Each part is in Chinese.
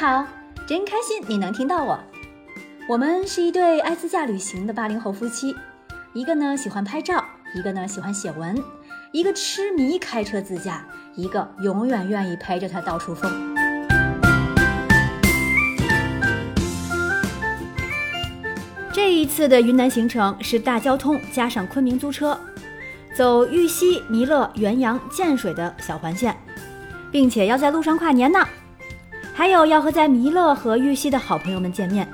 好，真开心你能听到我。我们是一对爱自驾旅行的八零后夫妻，一个呢喜欢拍照，一个呢喜欢写文，一个痴迷开车自驾，一个永远愿意陪着他到处疯。这一次的云南行程是大交通加上昆明租车，走玉溪、弥勒、元阳、建水的小环线，并且要在路上跨年呢。还有要和在弥勒和玉溪的好朋友们见面，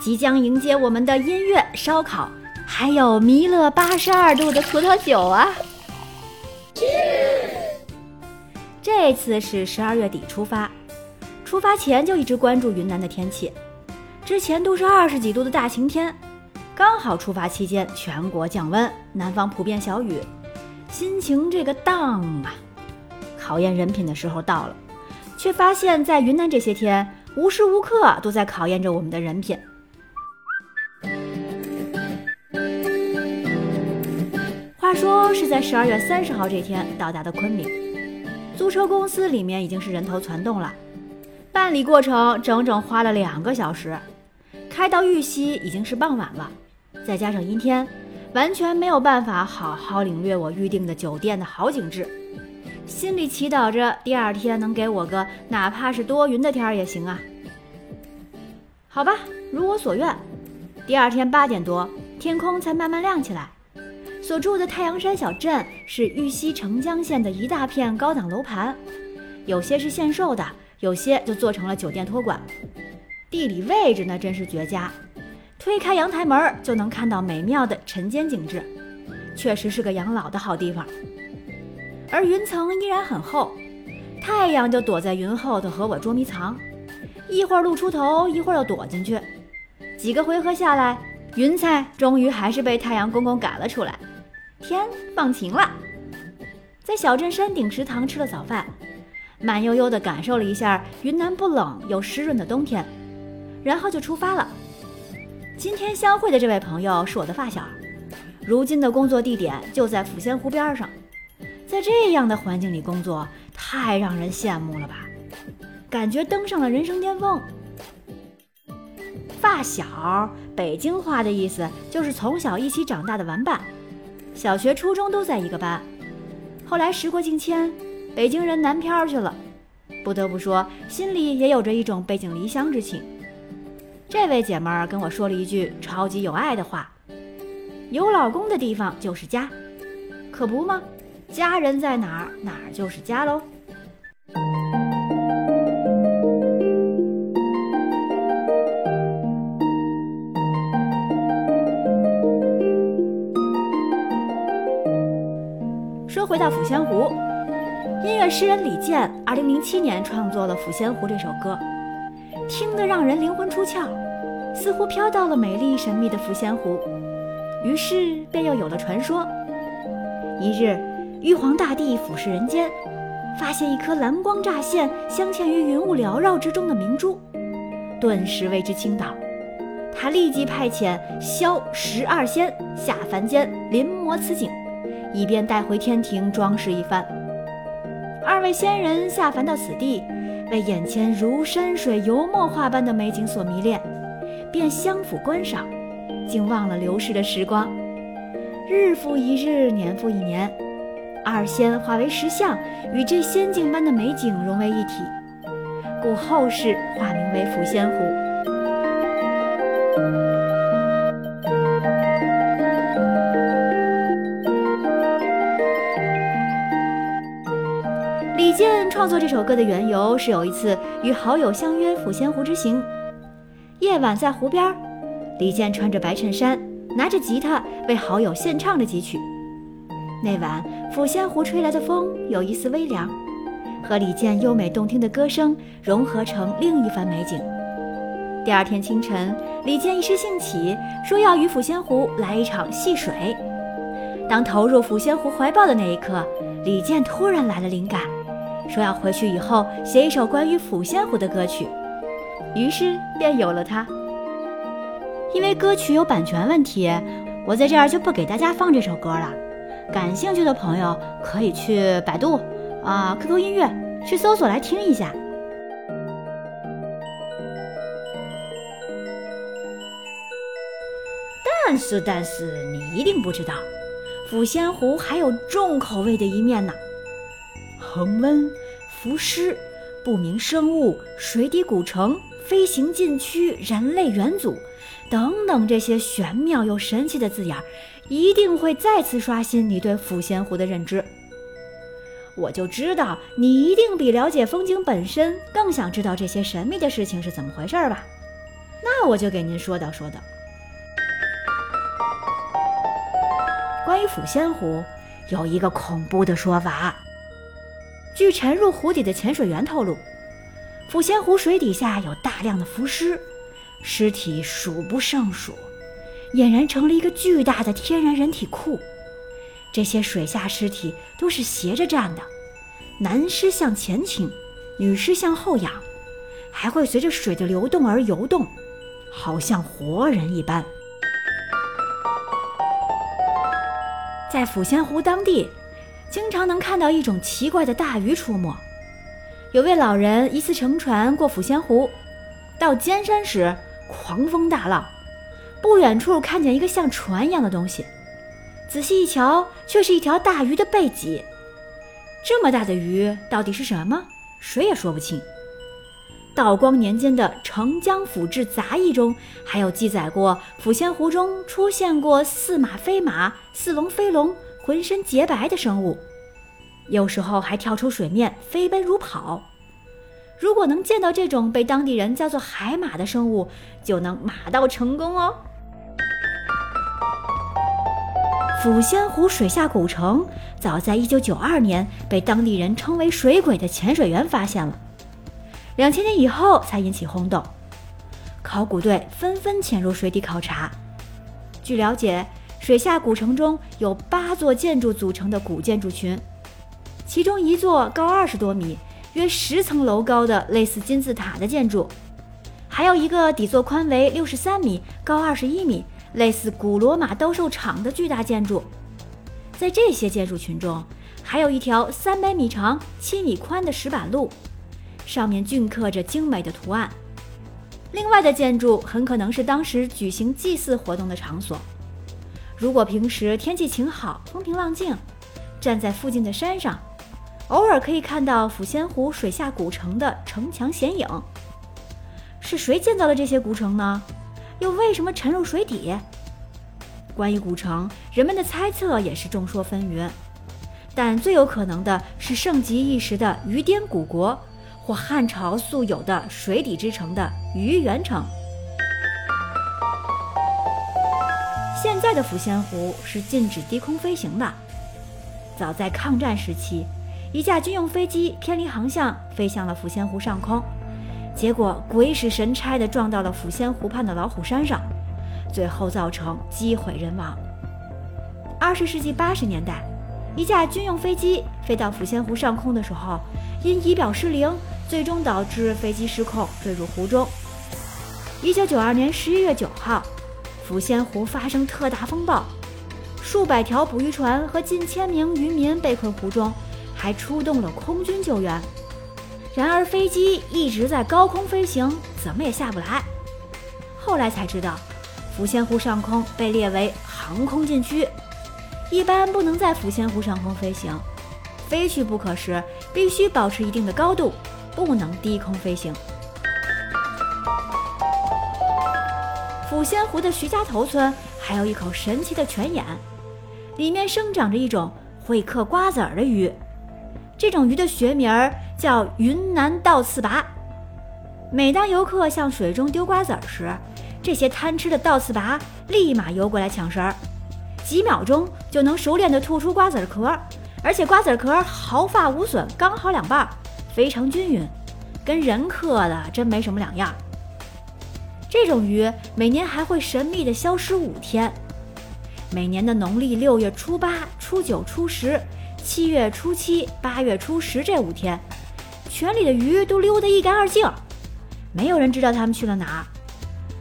即将迎接我们的音乐、烧烤，还有弥勒八十二度的葡萄酒啊！这次是十二月底出发，出发前就一直关注云南的天气，之前都是二十几度的大晴天，刚好出发期间全国降温，南方普遍小雨，心情这个荡啊！考验人品的时候到了。却发现，在云南这些天，无时无刻都在考验着我们的人品。话说是在十二月三十号这天到达的昆明，租车公司里面已经是人头攒动了，办理过程整整花了两个小时，开到玉溪已经是傍晚了，再加上阴天，完全没有办法好好领略我预定的酒店的好景致。心里祈祷着第二天能给我个哪怕是多云的天儿也行啊。好吧，如我所愿，第二天八点多，天空才慢慢亮起来。所住的太阳山小镇是玉溪澄江县的一大片高档楼盘，有些是限售的，有些就做成了酒店托管。地理位置那真是绝佳，推开阳台门就能看到美妙的晨间景致，确实是个养老的好地方。而云层依然很厚，太阳就躲在云后头和我捉迷藏，一会儿露出头，一会儿又躲进去。几个回合下来，云彩终于还是被太阳公公赶了出来，天放晴了。在小镇山顶食堂吃了早饭，慢悠悠地感受了一下云南不冷又湿润的冬天，然后就出发了。今天相会的这位朋友是我的发小，如今的工作地点就在抚仙湖边上。在这样的环境里工作，太让人羡慕了吧？感觉登上了人生巅峰。发小，北京话的意思就是从小一起长大的玩伴，小学、初中都在一个班。后来时过境迁，北京人南漂去了，不得不说，心里也有着一种背井离乡之情。这位姐们儿跟我说了一句超级有爱的话：“有老公的地方就是家，可不吗？”家人在哪儿，哪儿就是家喽。说回到抚仙湖，音乐诗人李健二零零七年创作了《抚仙湖》这首歌，听得让人灵魂出窍，似乎飘到了美丽神秘的抚仙湖，于是便又有了传说。一日。玉皇大帝俯视人间，发现一颗蓝光乍现、镶嵌于云雾缭绕之中的明珠，顿时为之倾倒。他立即派遣萧十二仙下凡间临摹此景，以便带回天庭装饰一番。二位仙人下凡到此地，为眼前如山水油墨画般的美景所迷恋，便相辅观赏，竟忘了流逝的时光。日复一日，年复一年。二仙化为石像，与这仙境般的美景融为一体，故后世化名为抚仙湖。李健创作这首歌的缘由是有一次与好友相约抚仙湖之行，夜晚在湖边，李健穿着白衬衫，拿着吉他为好友献唱了几曲。那晚，抚仙湖吹来的风有一丝微凉，和李健优美动听的歌声融合成另一番美景。第二天清晨，李健一时兴起，说要与抚仙湖来一场戏水。当投入抚仙湖怀抱的那一刻，李健突然来了灵感，说要回去以后写一首关于抚仙湖的歌曲，于是便有了它。因为歌曲有版权问题，我在这儿就不给大家放这首歌了。感兴趣的朋友可以去百度啊 qq 音乐去搜索来听一下。但是但是你一定不知道抚仙湖还有重口味的一面呢。恒温浮尸不明生物水底古城飞行禁区人类元祖等等这些玄妙又神奇的字眼，一定会再次刷新你对抚仙湖的认知。我就知道你一定比了解风景本身更想知道这些神秘的事情是怎么回事吧？那我就给您说道说道。关于抚仙湖，有一个恐怖的说法。据沉入湖底的潜水员透露，抚仙湖水底下有大量的浮尸，尸体数不胜数，俨然成了一个巨大的天然人体库。这些水下尸体都是斜着站的，男尸向前倾，女尸向后仰，还会随着水的流动而游动，好像活人一般。在抚仙湖当地，经常能看到一种奇怪的大鱼出没。有位老人一次乘船过抚仙湖，到尖山时，狂风大浪，不远处看见一个像船一样的东西。仔细一瞧，却是一条大鱼的背脊。这么大的鱼到底是什么？谁也说不清。道光年间的《澄江府志杂役》中还有记载过，抚仙湖中出现过似马非马、似龙非龙、浑身洁白的生物，有时候还跳出水面飞奔如跑。如果能见到这种被当地人叫做海马的生物，就能马到成功哦。抚仙湖水下古城，早在1992年被当地人称为“水鬼”的潜水员发现了，两千年以后才引起轰动，考古队纷纷潜入水底考察。据了解，水下古城中有八座建筑组成的古建筑群，其中一座高二十多米、约十层楼高的类似金字塔的建筑，还有一个底座宽为六十三米、高二十一米。类似古罗马斗兽场的巨大建筑，在这些建筑群中，还有一条三百米长、七米宽的石板路，上面镌刻着精美的图案。另外的建筑很可能是当时举行祭祀活动的场所。如果平时天气晴好、风平浪静，站在附近的山上，偶尔可以看到抚仙湖水下古城的城墙显影。是谁建造了这些古城呢？又为什么沉入水底？关于古城，人们的猜测也是众说纷纭，但最有可能的是盛极一时的鱼滇古国，或汉朝素有的水底之城的鱼源城。现在的抚仙湖是禁止低空飞行的。早在抗战时期，一架军用飞机偏离航向，飞向了抚仙湖上空。结果鬼使神差地撞到了抚仙湖畔的老虎山上，最后造成机毁人亡。二十世纪八十年代，一架军用飞机飞到抚仙湖上空的时候，因仪表失灵，最终导致飞机失控坠入湖中。一九九二年十一月九号，抚仙湖发生特大风暴，数百条捕鱼船和近千名渔民被困湖中，还出动了空军救援。然而飞机一直在高空飞行，怎么也下不来。后来才知道，抚仙湖上空被列为航空禁区，一般不能在抚仙湖上空飞行。飞去不可时，必须保持一定的高度，不能低空飞行。抚仙湖的徐家头村还有一口神奇的泉眼，里面生长着一种会嗑瓜子儿的鱼。这种鱼的学名儿叫云南倒刺拔。每当游客向水中丢瓜子儿时，这些贪吃的倒刺拔立马游过来抢食儿，几秒钟就能熟练地吐出瓜子儿壳，而且瓜子儿壳毫发无损，刚好两半，非常均匀，跟人嗑的真没什么两样。这种鱼每年还会神秘地消失五天，每年的农历六月初八、初九、初十。七月初七、八月初十这五天，泉里的鱼都溜得一干二净，没有人知道它们去了哪儿。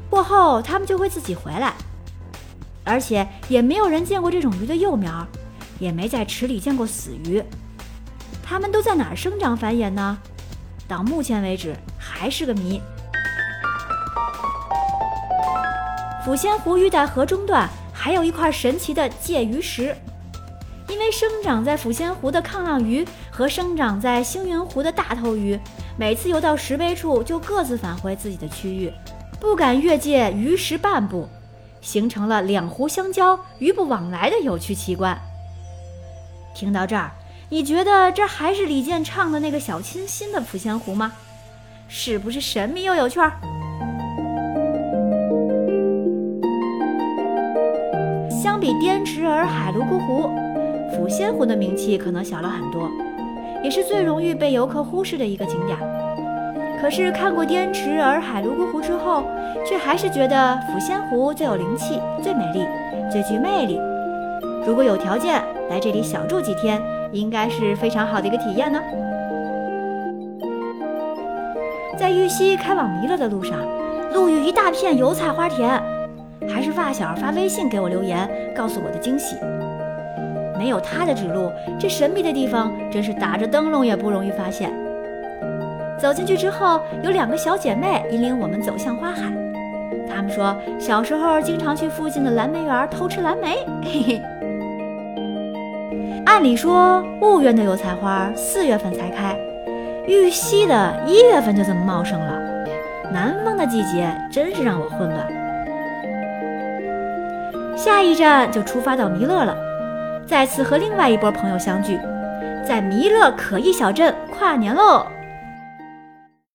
过后，它们就会自己回来，而且也没有人见过这种鱼的幼苗，也没在池里见过死鱼。它们都在哪儿生长繁衍呢？到目前为止还是个谜。抚仙湖玉带河中段还有一块神奇的介鱼石。因为生长在抚仙湖的抗浪鱼和生长在星云湖的大头鱼，每次游到石碑处就各自返回自己的区域，不敢越界鱼石半步，形成了两湖相交、鱼不往来的有趣奇观。听到这儿，你觉得这还是李健唱的那个小清新的抚仙湖吗？是不是神秘又有趣儿？相比滇池洱、海泸沽湖。抚仙湖的名气可能小了很多，也是最容易被游客忽视的一个景点。可是看过滇池洱、海泸沽湖之后，却还是觉得抚仙湖最有灵气、最美丽、最具魅力。如果有条件来这里小住几天，应该是非常好的一个体验呢。在玉溪开往弥勒的路上，路遇一大片油菜花田，还是发小发微信给我留言，告诉我的惊喜。没有他的指路，这神秘的地方真是打着灯笼也不容易发现。走进去之后，有两个小姐妹引领我们走向花海。她们说，小时候经常去附近的蓝莓园偷吃蓝莓。嘿嘿。按理说，婺源的油菜花四月份才开，玉溪的一月份就这么茂盛了。南方的季节真是让我混乱。下一站就出发到弥勒了。再次和另外一波朋友相聚，在弥勒可意小镇跨年喽！